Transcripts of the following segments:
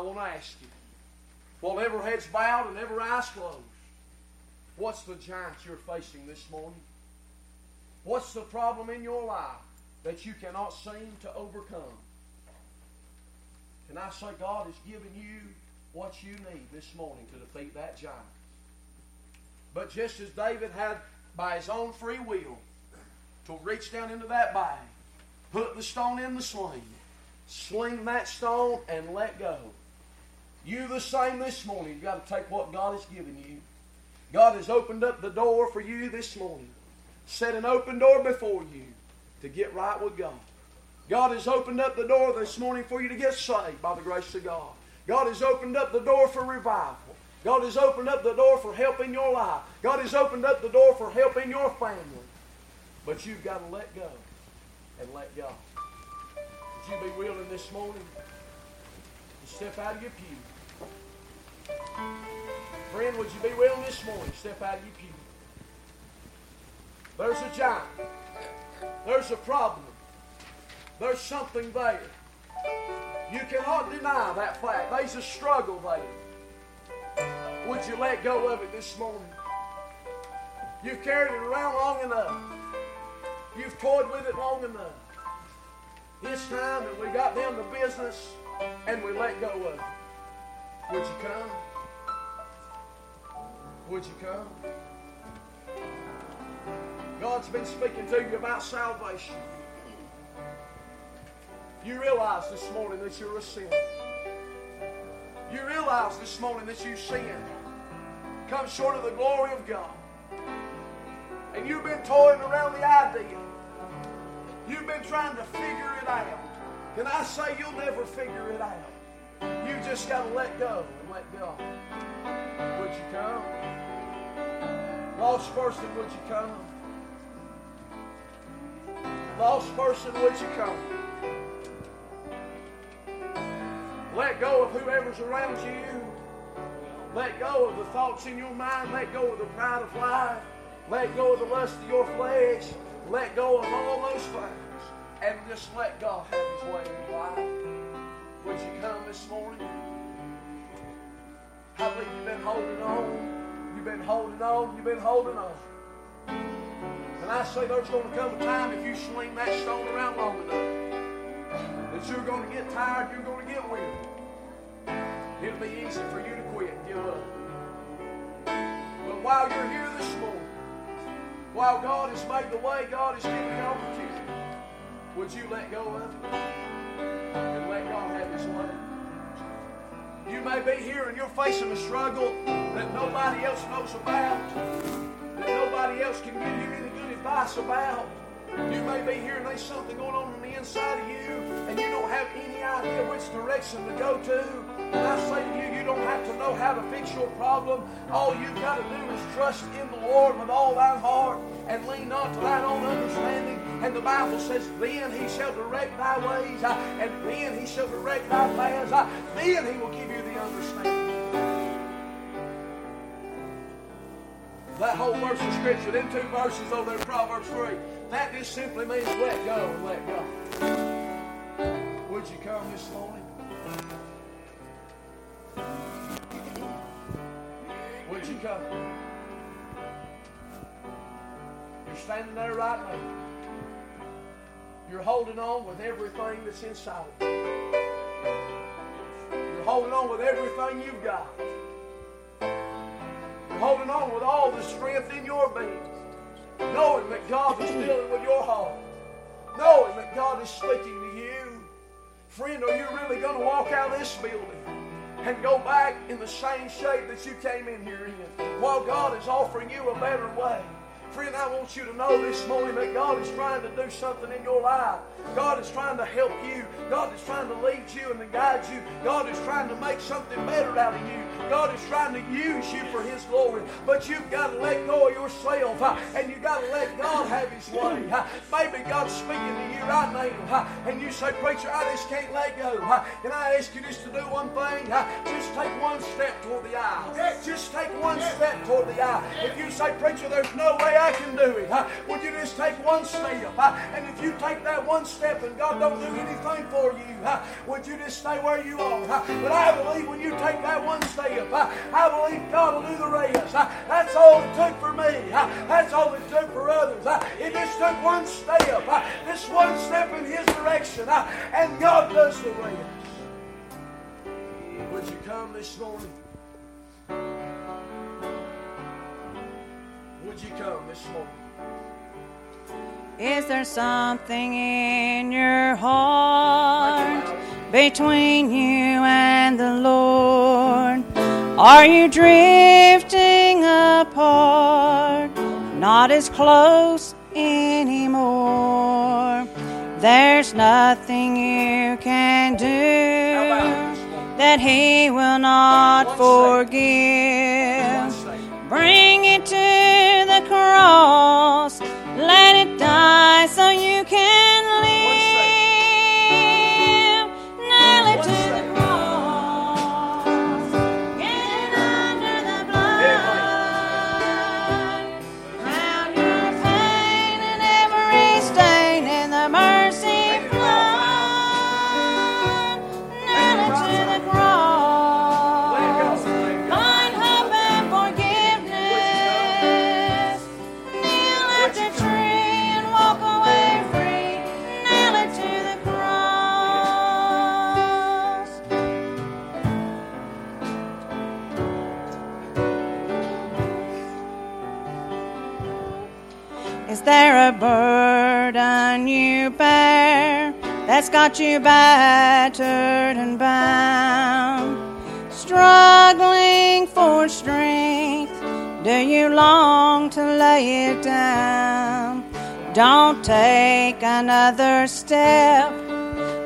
I want to ask you, while every head's bowed and every eye's closed, what's the giant you're facing this morning? What's the problem in your life that you cannot seem to overcome? Can I say God has given you what you need this morning to defeat that giant? But just as David had, by his own free will, to reach down into that bag, put the stone in the sling, sling that stone, and let go. You the same this morning. You've got to take what God has given you. God has opened up the door for you this morning. Set an open door before you to get right with God. God has opened up the door this morning for you to get saved by the grace of God. God has opened up the door for revival. God has opened up the door for help in your life. God has opened up the door for help in your family. But you've got to let go and let God. Would you be willing this morning to step out of your pew? Would you be willing this morning step out of your pew? There's a giant. There's a problem. There's something there. You cannot deny that fact. There's a struggle there. Would you let go of it this morning? You've carried it around long enough. You've toyed with it long enough. It's time that we got down to business and we let go of it. Would you come? Would you come? God's been speaking to you about salvation. You realize this morning that you're a sinner. You realize this morning that you sinned. Come short of the glory of God. And you've been toying around the idea. You've been trying to figure it out. Can I say you'll never figure it out? You just got to let go and let God. Would you come? Lost person, would you come? Lost person, would you come? Let go of whoever's around you. Let go of the thoughts in your mind. Let go of the pride of life. Let go of the lust of your flesh. Let go of all those things. And just let God have His way in your life. Would you come this morning? I believe you've been holding on. You've been holding on. You've been holding on. And I say there's going to come a time if you sling that stone around long enough that you're going to get tired, you're going to get weary. It'll be easy for you to quit give up. But while you're here this morning, while God has made the way, God has given you opportunity, would you let go of it and let God have His way? You may be here and you're facing a struggle that nobody else knows about, that nobody else can give you any good advice about. You may be here and there's something going on on the inside of you, and you don't have any idea which direction to go to. And I say to you, you don't have to know how to fix your problem. All you've got to do is trust in the Lord with all thine heart and And the Bible says, Then he shall direct thy ways, uh, and then he shall direct thy paths, uh, then he will give you the understanding. That whole verse of Scripture, them two verses over there in Proverbs 3, that just simply means let go and let go. Would you come this morning? Would you come? You're standing there right now. You're holding on with everything that's inside you. You're holding on with everything you've got. You're holding on with all the strength in your being. Knowing that God is dealing with your heart. Knowing that God is speaking to you. Friend, are you really going to walk out of this building? and go back in the same shape that you came in here in while God is offering you a better way. Friend, I want you to know this morning that God is trying to do something in your life. God is trying to help you. God is trying to lead you and to guide you. God is trying to make something better out of you. God is trying to use you for His glory. But you've got to let go of yourself and you've got to let God have His way. Maybe God's speaking to you right now and you say, Preacher, I just can't let go. Can I ask you just to do one thing? Just take one one step toward the aisle. Just take one step toward the aisle. If you say, Preacher, there's no way I can do it, would you just take one step? And if you take that one step and God don't do anything for you, would you just stay where you are? But I believe when you take that one step. I believe God will do the rest. That's all it took for me. That's all it took for others. It just took one step, this one step in His direction, and God does the rest. Would you come this morning? Would you come this morning? Is there something in your heart between you and the Lord? Are you drifting apart, not as close anymore? There's nothing you can do that He will not forgive. Bring it to cross, Is there a burden you bear that's got you battered and bound? Struggling for strength, do you long to lay it down? Don't take another step,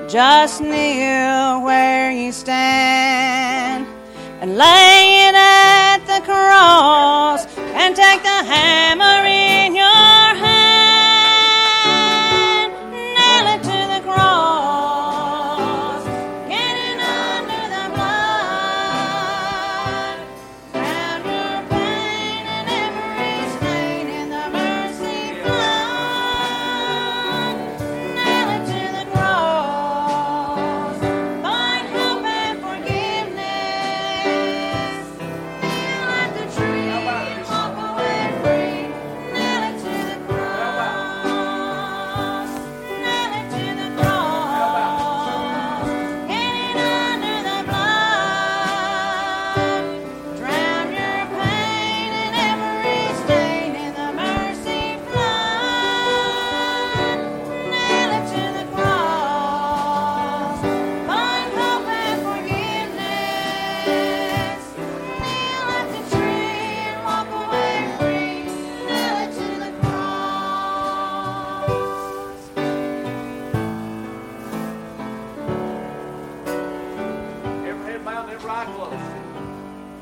just kneel where you stand and lay it at the cross and take the hammer